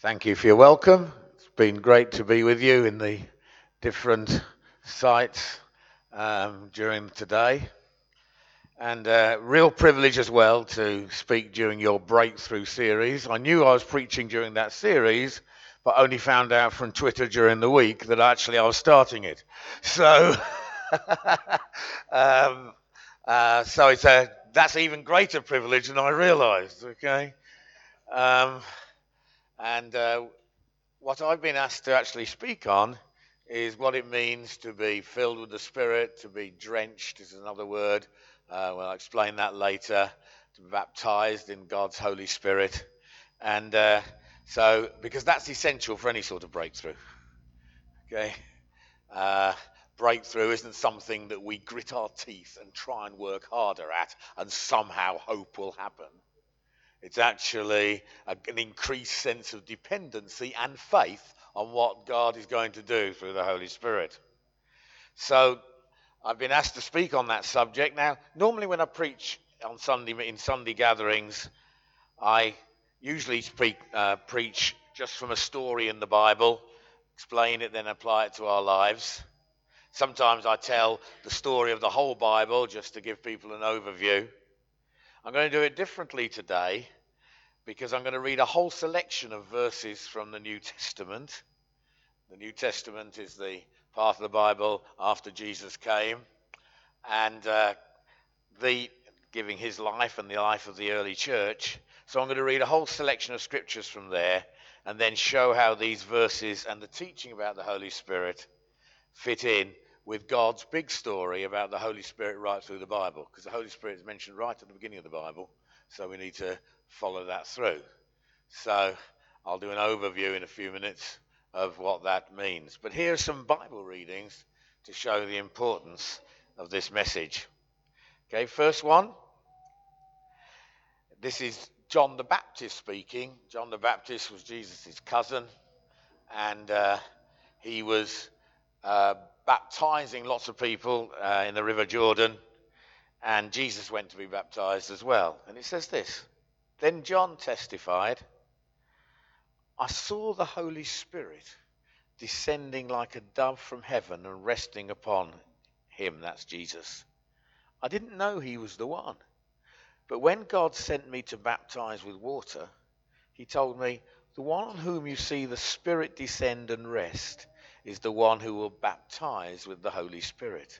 Thank you for your welcome. It's been great to be with you in the different sites um, during today. And uh, real privilege as well to speak during your breakthrough series. I knew I was preaching during that series, but only found out from Twitter during the week that actually I was starting it. So, um, uh, so it's a, that's even greater privilege than I realised. Okay. Um, and uh, what I've been asked to actually speak on is what it means to be filled with the Spirit, to be drenched is another word. Uh, well, I'll explain that later. To be baptized in God's Holy Spirit. And uh, so, because that's essential for any sort of breakthrough. Okay? Uh, breakthrough isn't something that we grit our teeth and try and work harder at and somehow hope will happen. It's actually a, an increased sense of dependency and faith on what God is going to do through the Holy Spirit. So I've been asked to speak on that subject. Now, normally when I preach on Sunday in Sunday gatherings, I usually speak, uh, preach just from a story in the Bible, explain it, then apply it to our lives. Sometimes I tell the story of the whole Bible just to give people an overview. I'm going to do it differently today because I'm going to read a whole selection of verses from the New Testament. The New Testament is the part of the Bible after Jesus came, and uh, the giving his life and the life of the early church. So I'm going to read a whole selection of scriptures from there, and then show how these verses and the teaching about the Holy Spirit fit in with God's big story about the Holy Spirit right through the Bible, because the Holy Spirit is mentioned right at the beginning of the Bible, so we need to follow that through. So I'll do an overview in a few minutes of what that means. But here are some Bible readings to show the importance of this message. Okay, first one. This is John the Baptist speaking. John the Baptist was Jesus' cousin, and uh, he was uh, baptizing lots of people uh, in the River Jordan, and Jesus went to be baptized as well. And it says this Then John testified, I saw the Holy Spirit descending like a dove from heaven and resting upon him. That's Jesus. I didn't know he was the one. But when God sent me to baptize with water, he told me, The one on whom you see the Spirit descend and rest is the one who will baptize with the Holy Spirit.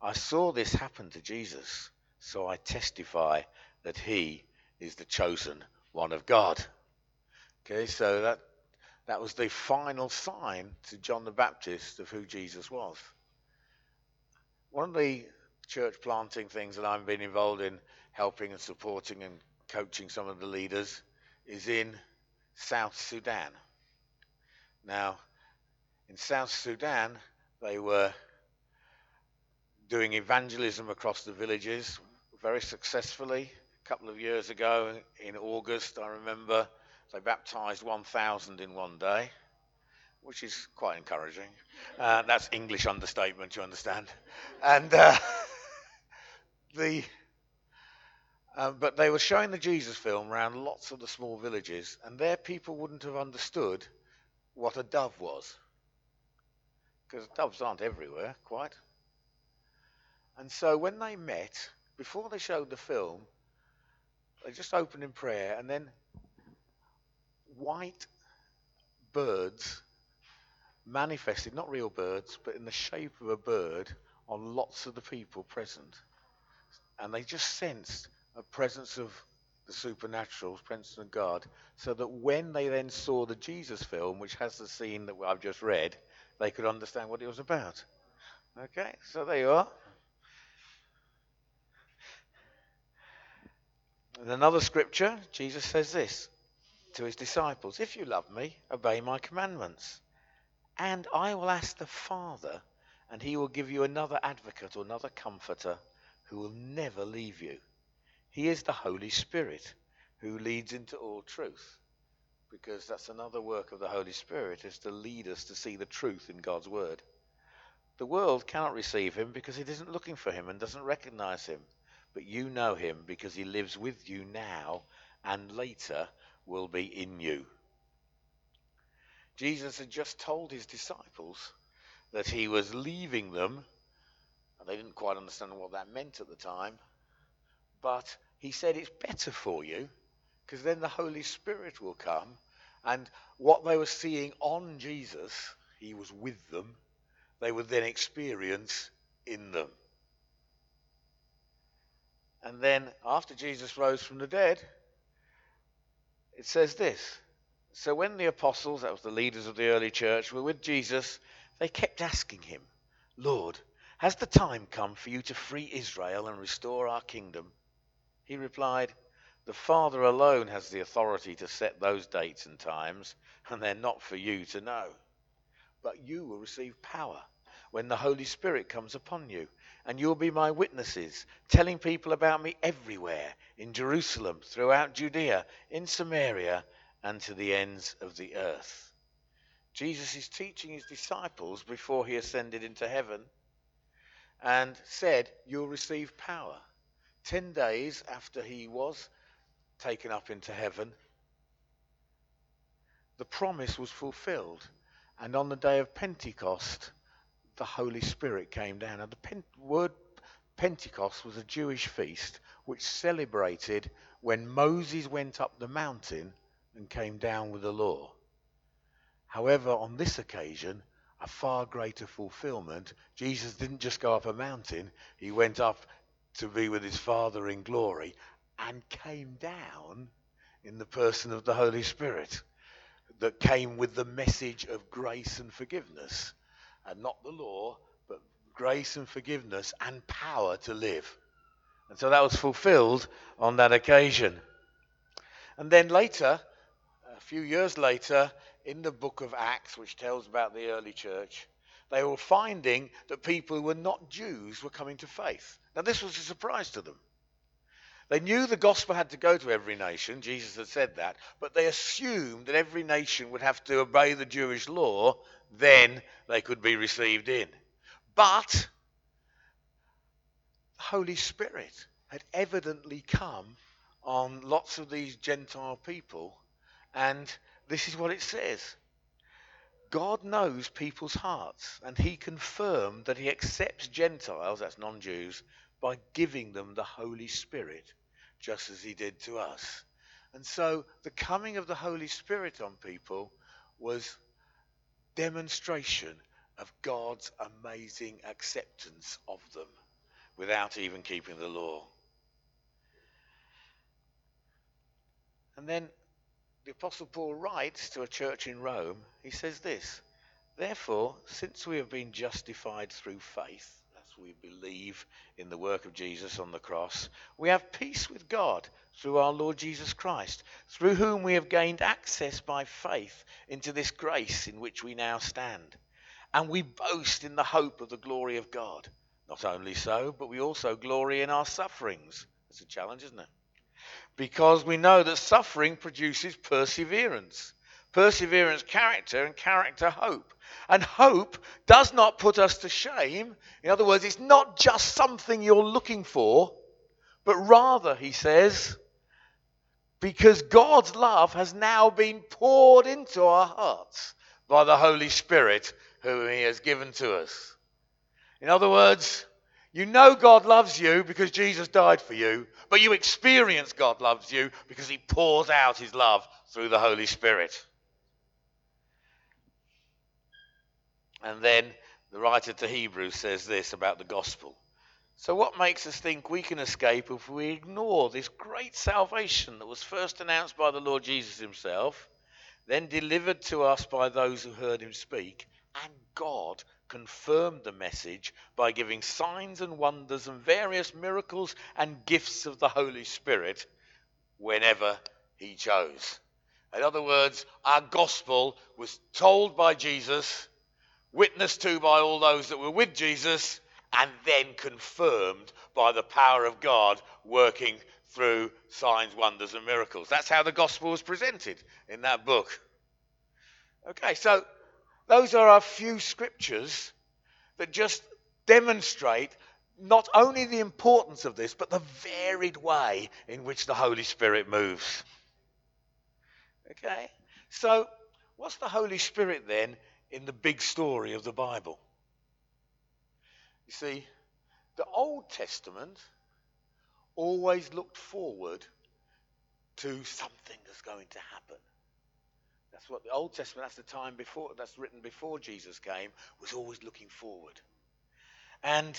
I saw this happen to Jesus, so I testify that he is the chosen one of God. Okay, so that that was the final sign to John the Baptist of who Jesus was. One of the church planting things that I've been involved in helping and supporting and coaching some of the leaders is in South Sudan. Now, in South Sudan, they were doing evangelism across the villages very successfully. A couple of years ago, in August, I remember they baptized 1,000 in one day, which is quite encouraging. Uh, that's English understatement, you understand. And uh, the uh, but they were showing the Jesus film around lots of the small villages, and there people wouldn't have understood what a dove was because doves aren't everywhere quite. And so when they met, before they showed the film, they just opened in prayer, and then white birds manifested, not real birds, but in the shape of a bird on lots of the people present. And they just sensed a presence of the supernatural, presence of God, so that when they then saw the Jesus film, which has the scene that I've just read, they could understand what it was about. Okay, so there you are. In another scripture, Jesus says this to his disciples If you love me, obey my commandments. And I will ask the Father, and he will give you another advocate or another comforter who will never leave you. He is the Holy Spirit who leads into all truth because that's another work of the Holy Spirit is to lead us to see the truth in God's word. The world cannot receive him because it isn't looking for him and doesn't recognize him. But you know him because he lives with you now and later will be in you. Jesus had just told his disciples that he was leaving them. And they didn't quite understand what that meant at the time. But he said it's better for you because then the Holy Spirit will come. And what they were seeing on Jesus, he was with them, they would then experience in them. And then after Jesus rose from the dead, it says this. So when the apostles, that was the leaders of the early church, were with Jesus, they kept asking him, Lord, has the time come for you to free Israel and restore our kingdom? He replied, The Father alone has the authority to set those dates and times, and they're not for you to know. But you will receive power when the Holy Spirit comes upon you, and you'll be my witnesses, telling people about me everywhere in Jerusalem, throughout Judea, in Samaria, and to the ends of the earth. Jesus is teaching his disciples before he ascended into heaven and said, You'll receive power. Ten days after he was taken up into heaven, the promise was fulfilled. And on the day of Pentecost, the Holy Spirit came down. Now, the pen- word Pentecost was a Jewish feast which celebrated when Moses went up the mountain and came down with the law. However, on this occasion, a far greater fulfillment. Jesus didn't just go up a mountain, he went up to be with his Father in glory and came down in the person of the Holy Spirit that came with the message of grace and forgiveness and not the law, but grace and forgiveness and power to live. And so that was fulfilled on that occasion. And then later, a few years later, in the book of Acts, which tells about the early church, they were finding that people who were not Jews were coming to faith. Now, this was a surprise to them. They knew the gospel had to go to every nation, Jesus had said that, but they assumed that every nation would have to obey the Jewish law then they could be received in. But the Holy Spirit had evidently come on lots of these Gentile people, and this is what it says. God knows people's hearts, and He confirmed that He accepts Gentiles, that's non Jews, by giving them the Holy Spirit, just as He did to us. And so the coming of the Holy Spirit on people was demonstration of God's amazing acceptance of them without even keeping the law. And then the Apostle Paul writes to a church in Rome, he says this Therefore, since we have been justified through faith, we believe in the work of Jesus on the cross, we have peace with God through our Lord Jesus Christ, through whom we have gained access by faith into this grace in which we now stand. And we boast in the hope of the glory of God. Not only so, but we also glory in our sufferings. It's a challenge, isn't it? Because we know that suffering produces perseverance. Perseverance, character, and character, hope. And hope does not put us to shame. In other words, it's not just something you're looking for, but rather, he says, because God's love has now been poured into our hearts by the Holy Spirit whom he has given to us. In other words, you know God loves you because Jesus died for you, but you experience God loves you because he pours out his love through the Holy Spirit. And then the writer to Hebrews says this about the gospel. So, what makes us think we can escape if we ignore this great salvation that was first announced by the Lord Jesus himself, then delivered to us by those who heard him speak, and God confirmed the message by giving signs and wonders and various miracles and gifts of the Holy Spirit whenever he chose? In other words, our gospel was told by Jesus witnessed to by all those that were with Jesus, and then confirmed by the power of God working through signs, wonders, and miracles. That's how the gospel was presented in that book. Okay, so those are a few scriptures that just demonstrate not only the importance of this, but the varied way in which the Holy Spirit moves. Okay? So what's the Holy Spirit then in the big story of the Bible? You see, the Old Testament always looked forward to something that's going to happen. That's what the Old Testament, that's the time before, that's written before Jesus came, was always looking forward. And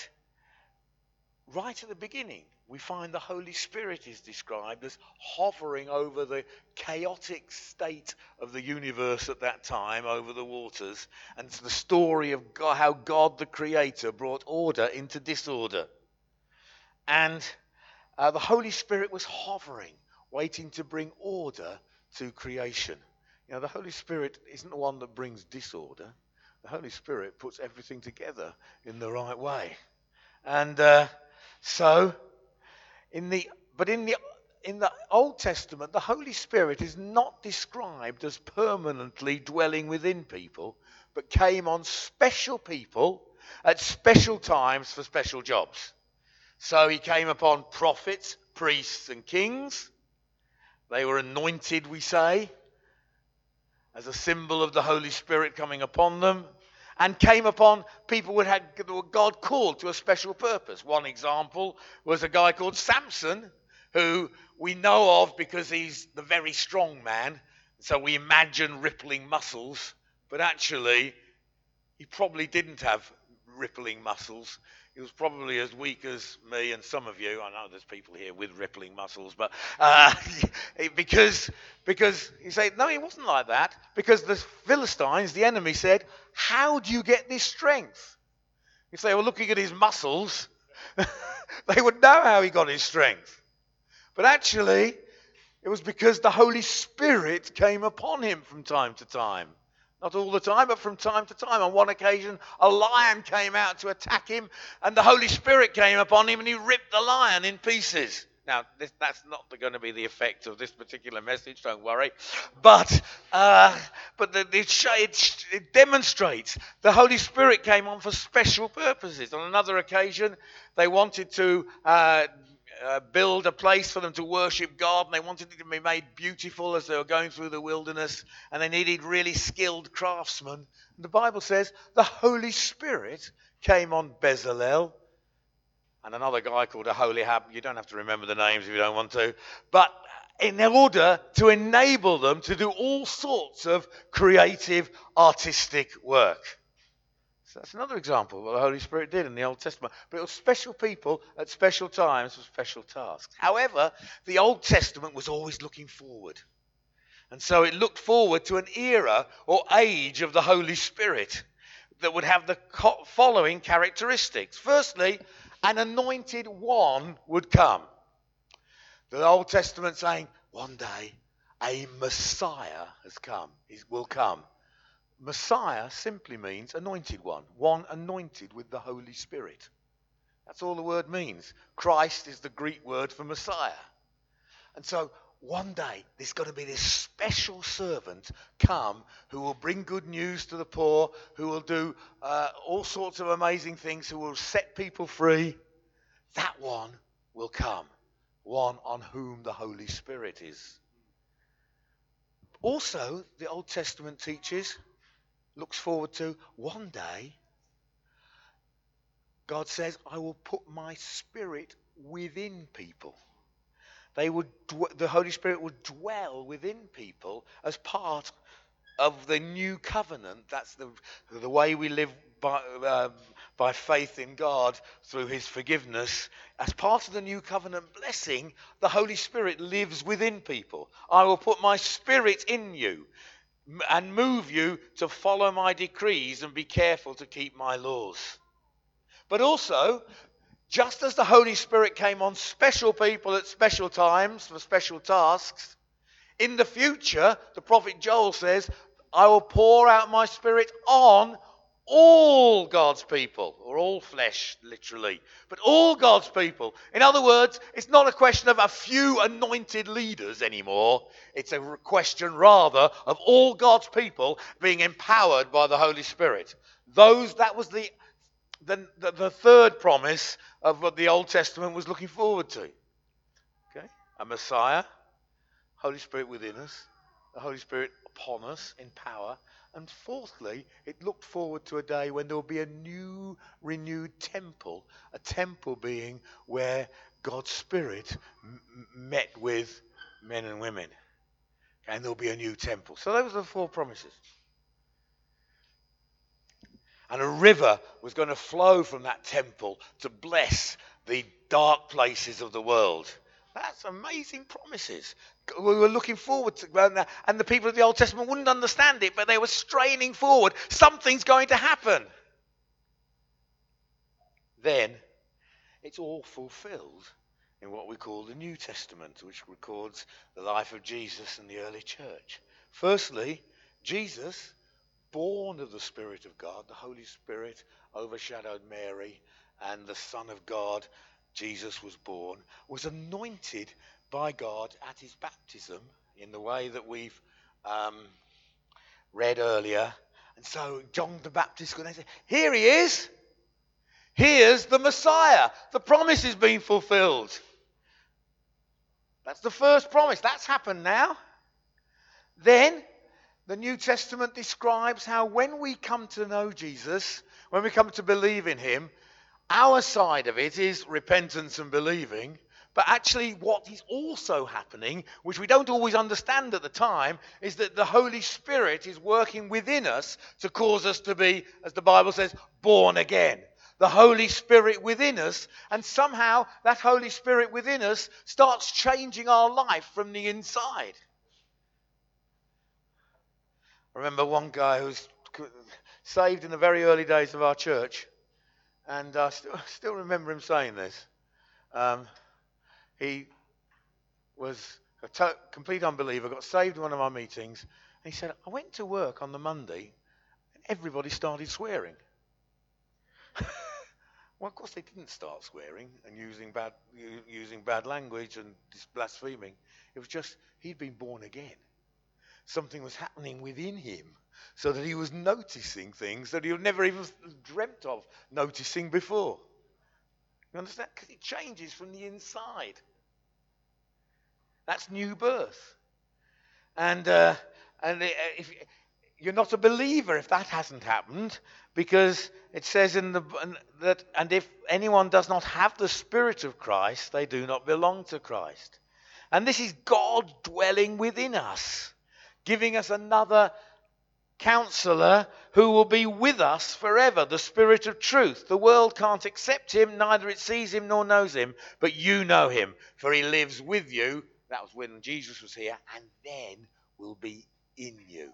right at the beginning, we find the Holy Spirit is described as hovering over the chaotic state of the universe at that time, over the waters. And it's the story of God, how God the Creator brought order into disorder. And uh, the Holy Spirit was hovering, waiting to bring order to creation. You know, the Holy Spirit isn't the one that brings disorder. The Holy Spirit puts everything together in the right way. And uh, so, in the but in the in the Old Testament, the Holy Spirit is not described as permanently dwelling within people, but came on special people at special times for special jobs. So he came upon prophets, priests, and kings. They were anointed, we say, as a symbol of the Holy Spirit coming upon them and came upon people who had God called to a special purpose. One example was a guy called Samson, who we know of because he's the very strong man. So we imagine rippling muscles, but actually, he probably didn't have rippling muscles. He was probably as weak as me and some of you. I know there's people here with rippling muscles, but uh, because because you say no, he wasn't like that. Because the Philistines, the enemy, said, "How do you get this strength?" If they were looking at his muscles, they would know how he got his strength. But actually, it was because the Holy Spirit came upon him from time to time. Not all the time, but from time to time. On one occasion, a lion came out to attack him, and the Holy Spirit came upon him, and he ripped the lion in pieces. Now, this, that's not going to be the effect of this particular message, don't worry. But, uh, but the, it, it, it, demonstrates the Holy Spirit came on for special purposes. On another occasion, they wanted to uh, uh, build a place for them to worship God, and they wanted it to be made beautiful as they were going through the wilderness, and they needed really skilled craftsmen. And the Bible says the Holy Spirit came on Bezalel and another guy called Aholiab. You don't have to remember the names if you don't want to, but in order to enable them to do all sorts of creative, artistic work. So that's another example of what the Holy Spirit did in the Old Testament. But it was special people at special times for special tasks. However, the Old Testament was always looking forward. And so it looked forward to an era or age of the Holy Spirit that would have the following characteristics. Firstly, an anointed one would come. The Old Testament saying, one day a Messiah has come, he will come. Messiah simply means anointed one, one anointed with the Holy Spirit. That's all the word means. Christ is the Greek word for Messiah. And so one day there's going to be this special servant come who will bring good news to the poor, who will do uh, all sorts of amazing things, who will set people free. That one will come, one on whom the Holy Spirit is. Also, the Old Testament teaches looks forward to one day, God says, I will put my spirit within people. They would, the Holy Spirit would dwell within people as part of the new covenant. That's the, the way we live by, um, by faith in God through his forgiveness. As part of the new covenant blessing, the Holy Spirit lives within people. I will put my spirit in you and move you to follow my decrees and be careful to keep my laws. But also, just as the Holy Spirit came on special people at special times for special tasks, in the future, the prophet Joel says, I will pour out my spirit on all God's people, or all flesh, literally, but all God's people. In other words, it's not a question of a few anointed leaders anymore. It's a question, rather, of all God's people being empowered by the Holy Spirit. Those, that was the, the, the, the third promise of what the Old Testament was looking forward to. Okay? A Messiah, Holy Spirit within us, the Holy Spirit upon us in power. And fourthly, it looked forward to a day when there will be a new, renewed temple, a temple being where God's Spirit m- met with men and women. And there'll be a new temple. So those are the four promises. And a river was going to flow from that temple to bless the dark places of the world. That's amazing promises. We were looking forward to and the people of the Old Testament wouldn't understand it, but they were straining forward. Something's going to happen. Then it's all fulfilled in what we call the New Testament, which records the life of Jesus and the early church. Firstly, Jesus, born of the Spirit of God, the Holy Spirit overshadowed Mary, and the Son of God Jesus was born, was anointed by God at his baptism in the way that we've um, read earlier. And so John the Baptist could say, Here he is. Here's the Messiah. The promise is being fulfilled. That's the first promise. That's happened now. Then the New Testament describes how when we come to know Jesus, when we come to believe in him, our side of it is repentance and believing. But actually, what is also happening, which we don't always understand at the time, is that the Holy Spirit is working within us to cause us to be, as the Bible says, born again. The Holy Spirit within us, and somehow that Holy Spirit within us starts changing our life from the inside. I remember one guy who was saved in the very early days of our church and I still, still remember him saying this. Um, he was a complete unbeliever, got saved in one of our meetings. And he said, I went to work on the Monday and everybody started swearing. well, of course, they didn't start swearing and using bad, using bad language and blaspheming. It was just he'd been born again. Something was happening within him so that he was noticing things that he had never even dreamt of noticing before. You understand? Because it changes from the inside. That's new birth. And, uh, and if you're not a believer if that hasn't happened, because it says in the that and if anyone does not have the spirit of Christ, they do not belong to Christ. And this is God dwelling within us, giving us another counselor who will be with us forever, the Spirit of truth. The world can't accept him, neither it sees him nor knows him, but you know him, for he lives with you. That was when Jesus was here, and then will be in you.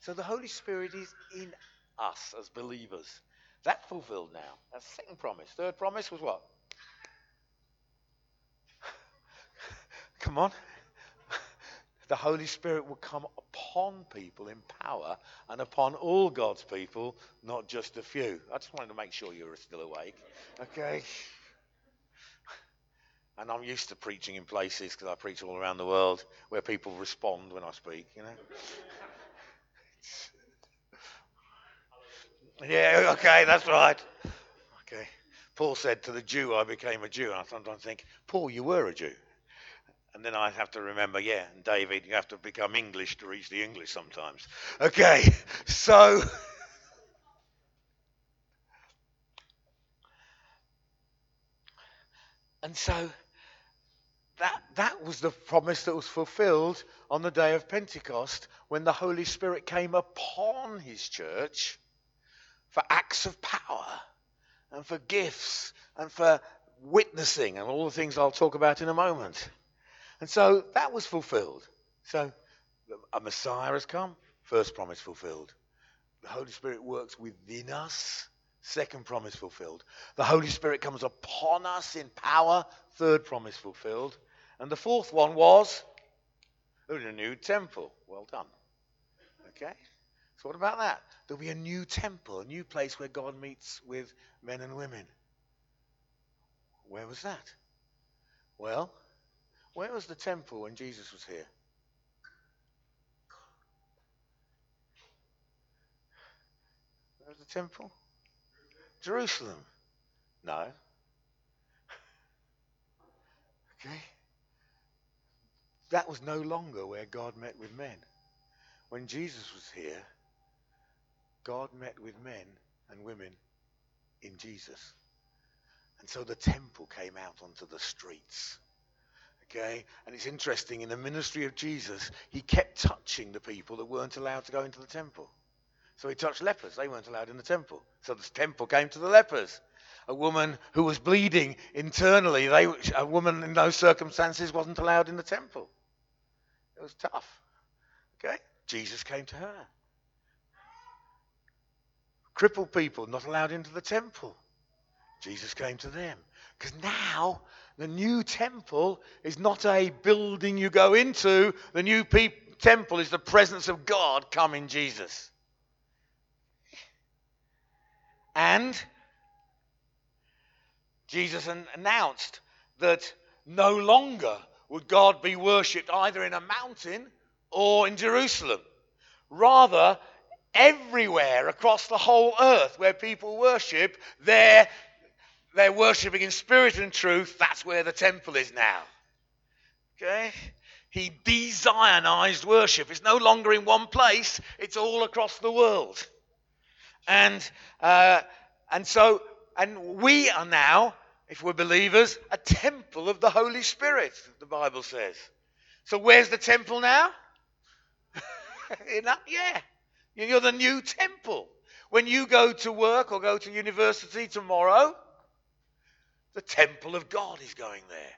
So the Holy Spirit is in us as believers. That's fulfilled now. That's second promise. Third promise was what? Come on the Holy Spirit will come upon people in power and upon all God's people, not just a few. I just wanted to make sure you were still awake. Okay? And I'm used to preaching in places because I preach all around the world where people respond when I speak, you know? yeah, okay, that's right. Okay. Paul said, To the Jew I became a Jew. And I sometimes think, Paul, you were a Jew. And then I have to remember, yeah, and David, you have to become English to reach the English sometimes. Okay, so. and so that, that was the promise that was fulfilled on the day of Pentecost when the Holy Spirit came upon his church for acts of power and for gifts and for witnessing and all the things I'll talk about in a moment. And so that was fulfilled. So a Messiah has come, first promise fulfilled. The Holy Spirit works within us, second promise fulfilled. The Holy Spirit comes upon us in power, third promise fulfilled. And the fourth one was a new temple. Well done. Okay? So what about that? There'll be a new temple, a new place where God meets with men and women. Where was that? Well, where was the temple when Jesus was here? Where was the temple? Jerusalem. No. Okay? That was no longer where God met with men. when Jesus was here, God met with men and women in Jesus. And so the temple came out onto the streets. Okay? And it's interesting, in the ministry of Jesus, he kept touching the people that weren't allowed to go into the temple. So he touched lepers. They weren't allowed in the temple. So the temple came to the lepers. A woman who was bleeding internally, they, a woman in those circumstances wasn't allowed in the temple. It was tough. Okay? Jesus came to her. Crippled people not allowed into the temple. Jesus came to them. Because now the new temple is not a building you go into, the new pe- temple is the presence of God come in Jesus. And Jesus an- announced that no longer would God be worshipped either in a mountain or in Jerusalem. Rather, everywhere across the whole earth where people worship, they're, they're worshiping in spirit and truth. That's where the temple is now. Okay? He de Zionized worship. It's no longer in one place, it's all across the world. And, uh, and so, and we are now, if we're believers, a temple of the Holy Spirit, the Bible says. So where's the temple now? yeah. You're the new temple. When you go to work or go to university tomorrow, the temple of God is going there.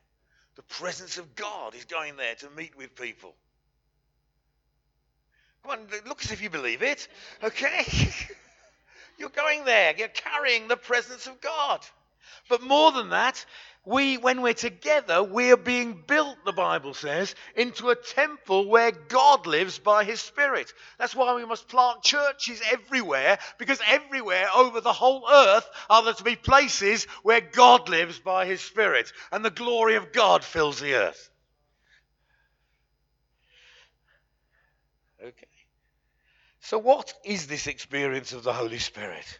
The presence of God is going there to meet with people. Come on, look as if you believe it. Okay? You're going there. You're carrying the presence of God. But more than that, we, when we're together, we're being built, the Bible says, into a temple where God lives by his Spirit. That's why we must plant churches everywhere, because everywhere over the whole earth are there to be places where God lives by his Spirit, and the glory of God fills the earth. Okay. So, what is this experience of the Holy Spirit?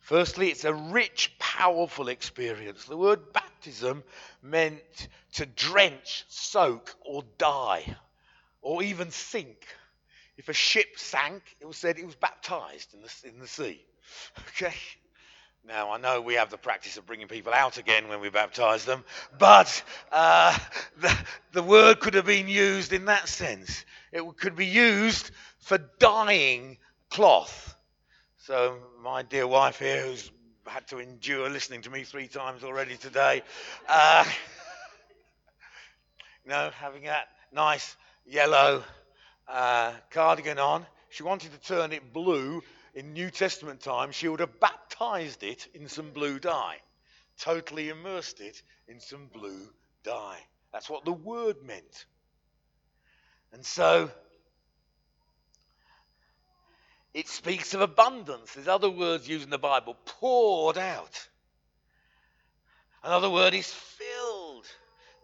Firstly, it's a rich, powerful experience. The word baptism meant to drench, soak, or dye, or even sink. If a ship sank, it was said it was baptized in the, in the sea. Okay? Now, I know we have the practice of bringing people out again when we baptize them, but uh, the, the word could have been used in that sense. It could be used for dyeing cloth so, my dear wife here, who's had to endure listening to me three times already today, uh, you know, having that nice yellow uh, cardigan on, she wanted to turn it blue in New Testament times. She would have baptized it in some blue dye, totally immersed it in some blue dye. That's what the word meant. And so it speaks of abundance. There's other words used in the Bible poured out. Another word is filled.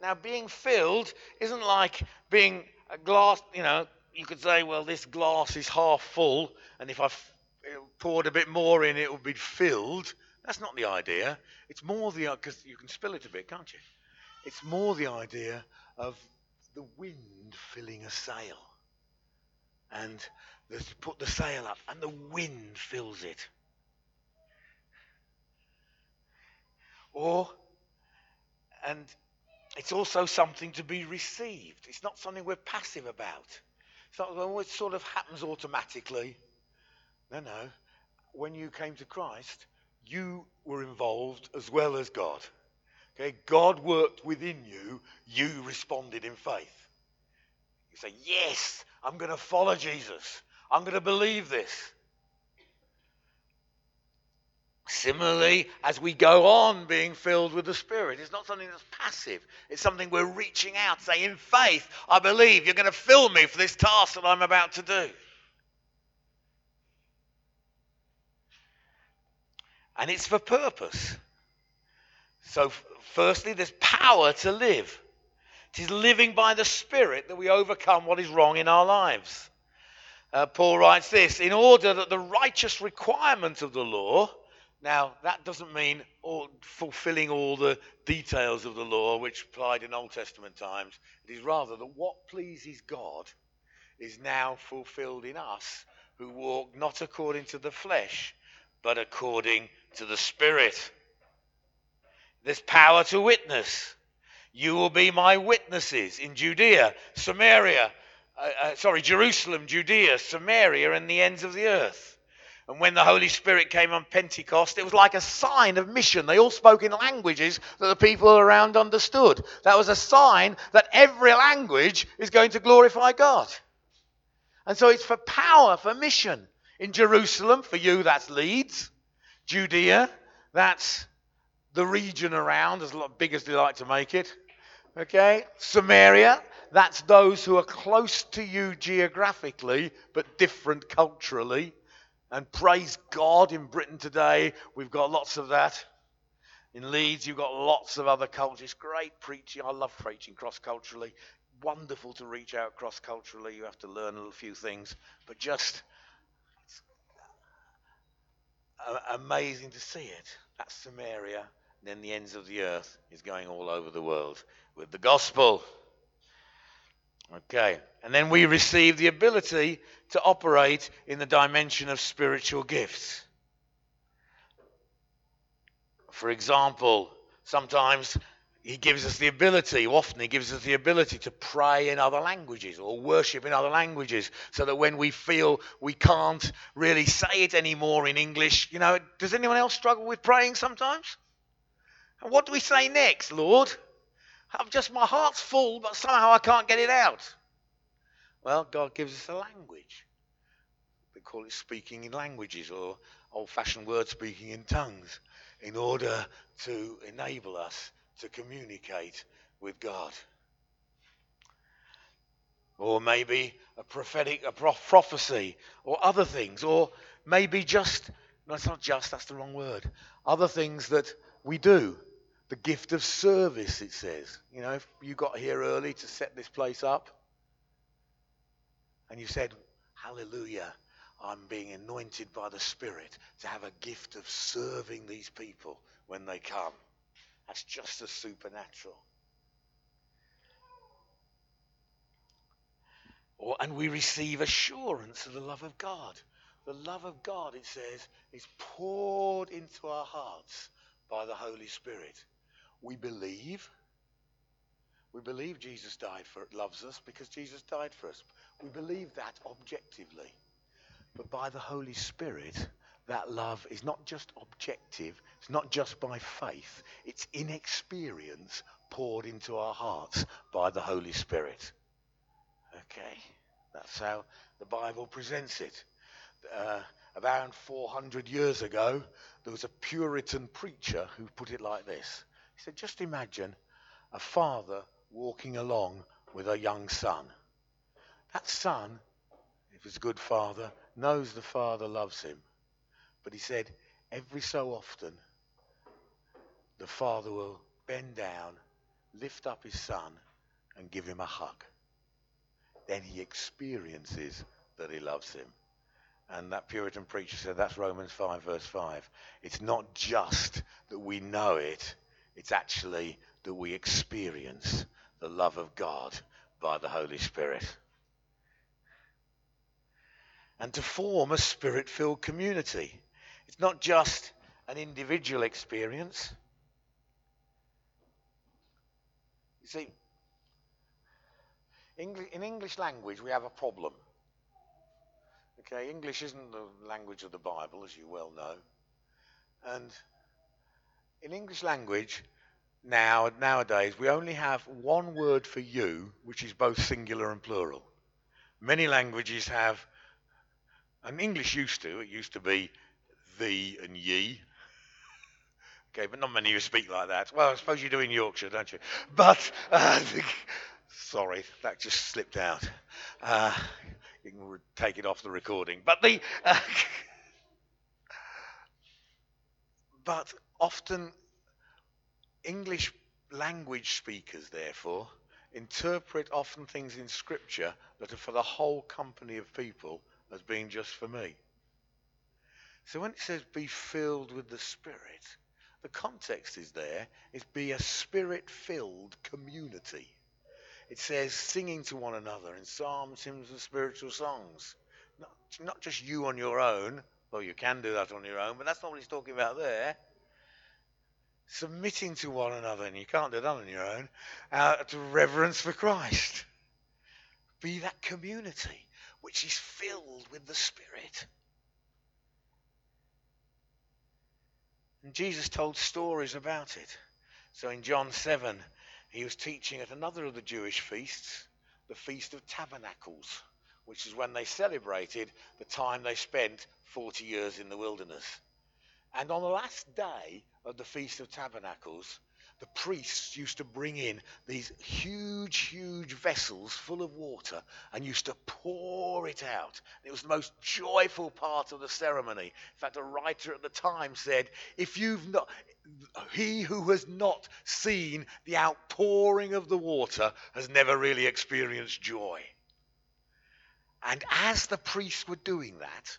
Now, being filled isn't like being a glass, you know, you could say, well, this glass is half full, and if I poured a bit more in, it would be filled. That's not the idea. It's more the, because you can spill it a bit, can't you? It's more the idea of the wind filling a sail. And they put the sail up and the wind fills it. Or, and it's also something to be received. It's not something we're passive about. It's not well, it sort of happens automatically. No, no. When you came to Christ, you were involved as well as God. Okay, God worked within you, you responded in faith. You say, Yes, I'm going to follow Jesus. I'm going to believe this. Similarly, as we go on being filled with the Spirit, it's not something that's passive. It's something we're reaching out, saying, In faith, I believe you're going to fill me for this task that I'm about to do. And it's for purpose. So, firstly, there's power to live. It is living by the Spirit that we overcome what is wrong in our lives. Uh, Paul writes this in order that the righteous requirement of the law, now that doesn't mean all, fulfilling all the details of the law which applied in Old Testament times. It is rather that what pleases God is now fulfilled in us who walk not according to the flesh, but according to the Spirit. There's power to witness. You will be my witnesses in Judea, Samaria, uh, uh, sorry, Jerusalem, Judea, Samaria, and the ends of the earth. And when the Holy Spirit came on Pentecost, it was like a sign of mission. They all spoke in languages that the people around understood. That was a sign that every language is going to glorify God. And so it's for power, for mission. In Jerusalem, for you, that's Leeds. Judea, that's the region around, as big as they like to make it. Okay? Samaria, that's those who are close to you geographically, but different culturally. And praise God in Britain today, we've got lots of that. In Leeds, you've got lots of other cultures. Great preaching. I love preaching cross culturally. Wonderful to reach out cross culturally. You have to learn a few things, but just uh, amazing to see it. That's Samaria. And then the ends of the earth is going all over the world with the gospel. Okay. And then we receive the ability to operate in the dimension of spiritual gifts. For example, sometimes he gives us the ability, often he gives us the ability to pray in other languages or worship in other languages so that when we feel we can't really say it anymore in English, you know, does anyone else struggle with praying sometimes? And what do we say next, Lord? I'm just, my heart's full, but somehow I can't get it out. Well, God gives us a language. We call it speaking in languages or old fashioned word speaking in tongues in order to enable us to communicate with God. Or maybe a prophetic, a prophecy, or other things, or maybe just, no, it's not just, that's the wrong word, other things that we do. The gift of service, it says. You know, if you got here early to set this place up, and you said, Hallelujah, I'm being anointed by the Spirit to have a gift of serving these people when they come. That's just as supernatural. Or, and we receive assurance of the love of God. The love of God, it says, is poured into our hearts by the Holy Spirit. We believe. We believe Jesus died for it, loves us because Jesus died for us. We believe that objectively. But by the Holy Spirit, that love is not just objective, it's not just by faith, it's in experience poured into our hearts by the Holy Spirit. Okay? That's how the Bible presents it. Uh, about 400 years ago, there was a Puritan preacher who put it like this. He said, Just imagine a father walking along with a young son. That son, if he's a good father, knows the father loves him. But he said, every so often, the father will bend down, lift up his son, and give him a hug. Then he experiences that he loves him. And that Puritan preacher said that's Romans 5, verse 5. It's not just that we know it, it's actually that we experience the love of God by the Holy Spirit and to form a spirit filled community. It's not just an individual experience. You see, in English language, we have a problem. Okay, English isn't the language of the Bible, as you well know. And in English language, now nowadays, we only have one word for you, which is both singular and plural. Many languages have and English used to, it used to be thee and ye. Okay, but not many of you speak like that. Well, I suppose you do in Yorkshire, don't you? But, uh, sorry, that just slipped out. Uh, you can take it off the recording. But the, uh, but often English language speakers, therefore, interpret often things in Scripture that are for the whole company of people as being just for me. So when it says be filled with the Spirit, the context is there is be a spirit filled community. it says singing to one another in psalms, hymns, and spiritual songs. Not, not just you on your own, well, you can do that on your own, but that's not what he's talking about there. Submitting to one another, and you can't do that on your own, uh, out of reverence for Christ. Be that community which is filled with the Spirit. And Jesus told stories about it. So in John 7, he was teaching at another of the Jewish feasts, the Feast of Tabernacles, which is when they celebrated the time they spent 40 years in the wilderness. And on the last day of the Feast of Tabernacles, the priests used to bring in these huge, huge vessels full of water and used to pour it out. It was the most joyful part of the ceremony. In fact, a writer at the time said, if you've not, he who has not seen the outpouring of the water has never really experienced joy. And as the priests were doing that,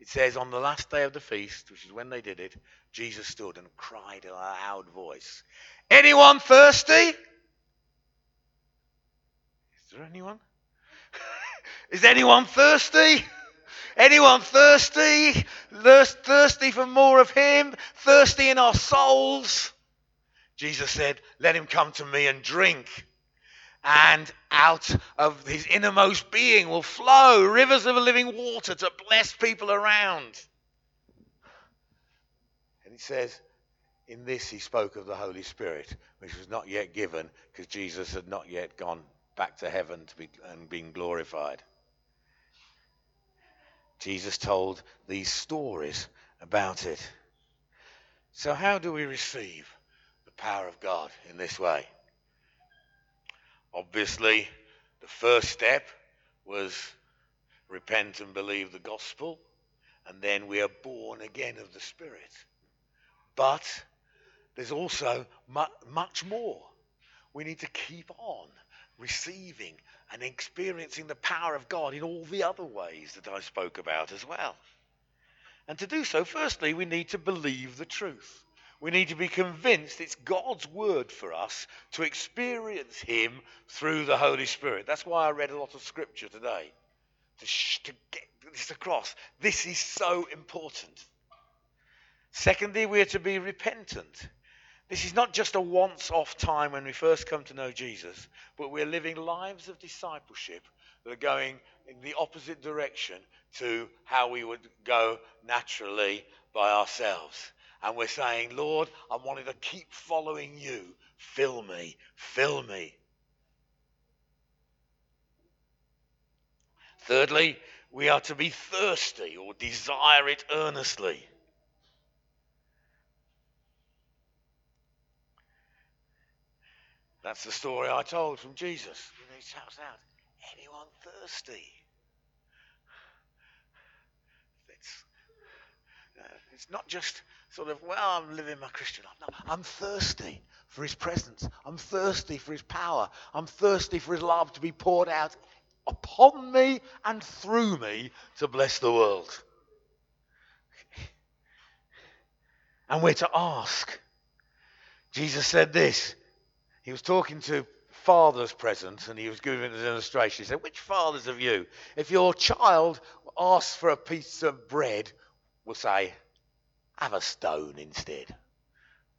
it says on the last day of the feast, which is when they did it, Jesus stood and cried in a loud voice, Anyone thirsty? Is there anyone? is anyone thirsty? Anyone thirsty? Thirsty for more of Him? Thirsty in our souls? Jesus said, Let him come to me and drink and out of his innermost being will flow rivers of living water to bless people around. And he says, in this he spoke of the Holy Spirit, which was not yet given because Jesus had not yet gone back to heaven to be, and been glorified. Jesus told these stories about it. So, how do we receive the power of God in this way? Obviously, the first step was repent and believe the gospel, and then we are born again of the Spirit. But there's also much more. We need to keep on receiving and experiencing the power of God in all the other ways that I spoke about as well. And to do so, firstly, we need to believe the truth. We need to be convinced it's God's word for us to experience Him through the Holy Spirit. That's why I read a lot of scripture today to, sh- to get this across. This is so important. Secondly, we are to be repentant. This is not just a once off time when we first come to know Jesus, but we're living lives of discipleship that are going in the opposite direction to how we would go naturally by ourselves. And we're saying, Lord, I wanted to keep following you. Fill me, fill me. Thirdly, we are to be thirsty or desire it earnestly. That's the story I told from Jesus. He shouts out, anyone thirsty? It's, uh, it's not just sort of, well, I'm living my Christian life. No, I'm thirsty for his presence. I'm thirsty for his power. I'm thirsty for his love to be poured out upon me and through me to bless the world. And we're to ask. Jesus said this. He was talking to fathers present and he was giving an illustration. He said, Which fathers of you, if your child asks for a piece of bread, will say, have a stone instead.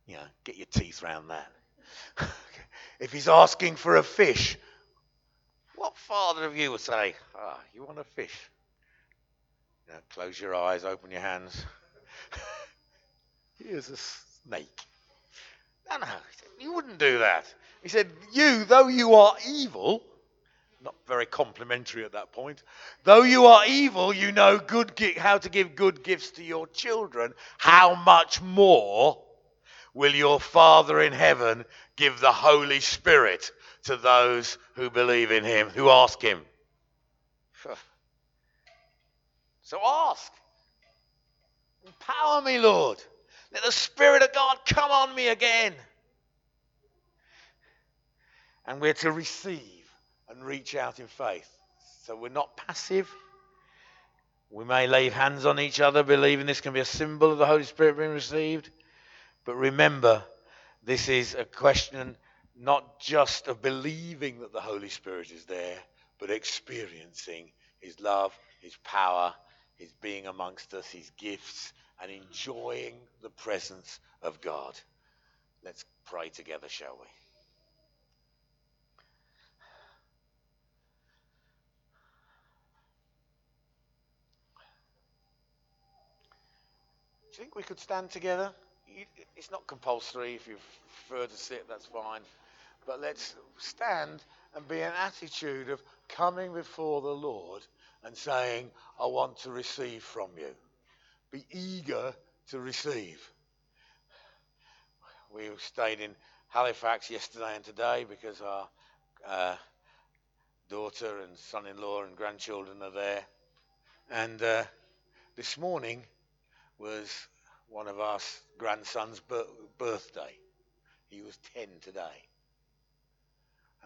You know, get your teeth round that. if he's asking for a fish, what father of you would say, ah, oh, you want a fish? You know, close your eyes, open your hands. Here's a snake. No, no, you wouldn't do that. He said, You, though you are evil, not very complimentary at that point. Though you are evil, you know good how to give good gifts to your children. How much more will your Father in heaven give the Holy Spirit to those who believe in him, who ask him? So ask. Empower me, Lord. Let the Spirit of God come on me again. And we're to receive and reach out in faith. So we're not passive. We may lay hands on each other, believing this can be a symbol of the Holy Spirit being received. But remember, this is a question not just of believing that the Holy Spirit is there, but experiencing His love, His power, His being amongst us, His gifts, and enjoying the presence of God. Let's pray together, shall we? Think we could stand together? It's not compulsory. If you prefer to sit, that's fine. But let's stand and be an attitude of coming before the Lord and saying, I want to receive from you. Be eager to receive. We stayed in Halifax yesterday and today because our uh, daughter and son in law and grandchildren are there. And uh, this morning, was one of our grandson's birthday. He was 10 today.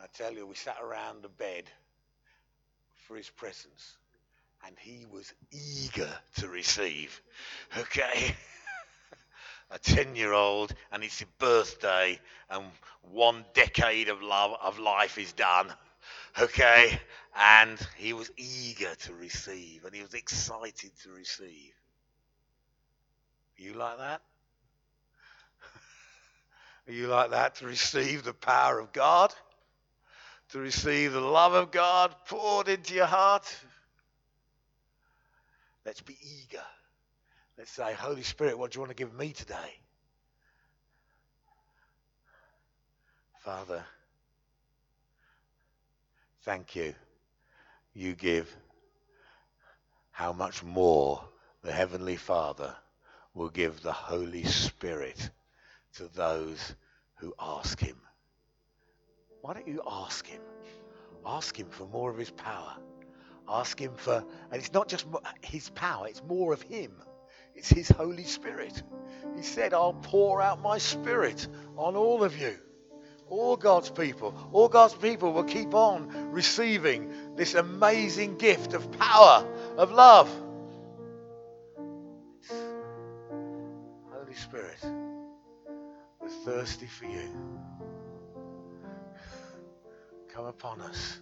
I tell you, we sat around the bed for his presence, and he was eager to receive. Okay? a 10 year old, and it's his birthday, and one decade of love of life is done. Okay? And he was eager to receive, and he was excited to receive. You like that? Are you like that to receive the power of God? To receive the love of God poured into your heart? Let's be eager. Let's say, Holy Spirit, what do you want to give me today? Father, thank you. You give how much more the Heavenly Father will give the Holy Spirit to those who ask Him. Why don't you ask Him? Ask Him for more of His power. Ask Him for, and it's not just His power, it's more of Him. It's His Holy Spirit. He said, I'll pour out my Spirit on all of you. All God's people. All God's people will keep on receiving this amazing gift of power, of love. Spirit, we're thirsty for you. Come upon us.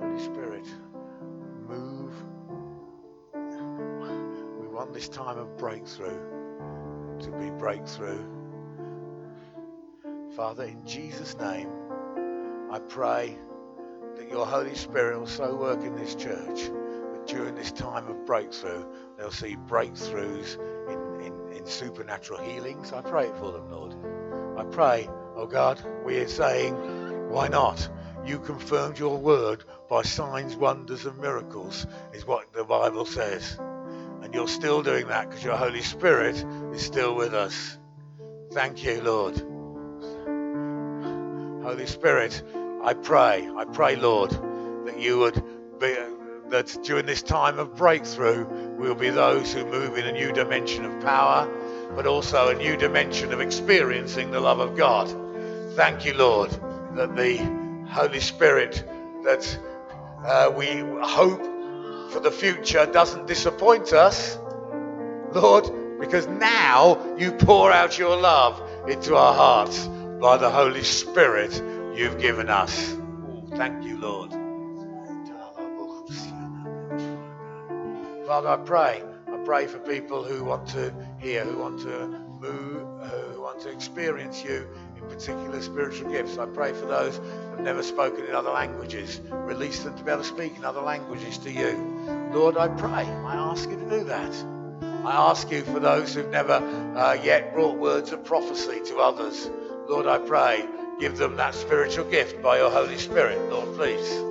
Holy Spirit, move. We want this time of breakthrough to be breakthrough. Father, in Jesus' name. I pray that your Holy Spirit will so work in this church that during this time of breakthrough, they'll see breakthroughs in, in, in supernatural healings. I pray it for them, Lord. I pray, oh God, we're saying, why not? You confirmed your word by signs, wonders, and miracles, is what the Bible says. And you're still doing that because your Holy Spirit is still with us. Thank you, Lord. Holy Spirit, I pray, I pray, Lord, that you would be, that during this time of breakthrough, we'll be those who move in a new dimension of power, but also a new dimension of experiencing the love of God. Thank you, Lord, that the Holy Spirit that uh, we hope for the future doesn't disappoint us, Lord, because now you pour out your love into our hearts by the Holy Spirit you've given us. Thank you, Lord. Father, I pray. I pray for people who want to hear, who want to move, who want to experience you in particular spiritual gifts. I pray for those who have never spoken in other languages. Release them to be able to speak in other languages to you. Lord, I pray. I ask you to do that. I ask you for those who've never uh, yet brought words of prophecy to others. Lord, I pray Give them that spiritual gift by your Holy Spirit, Lord, please.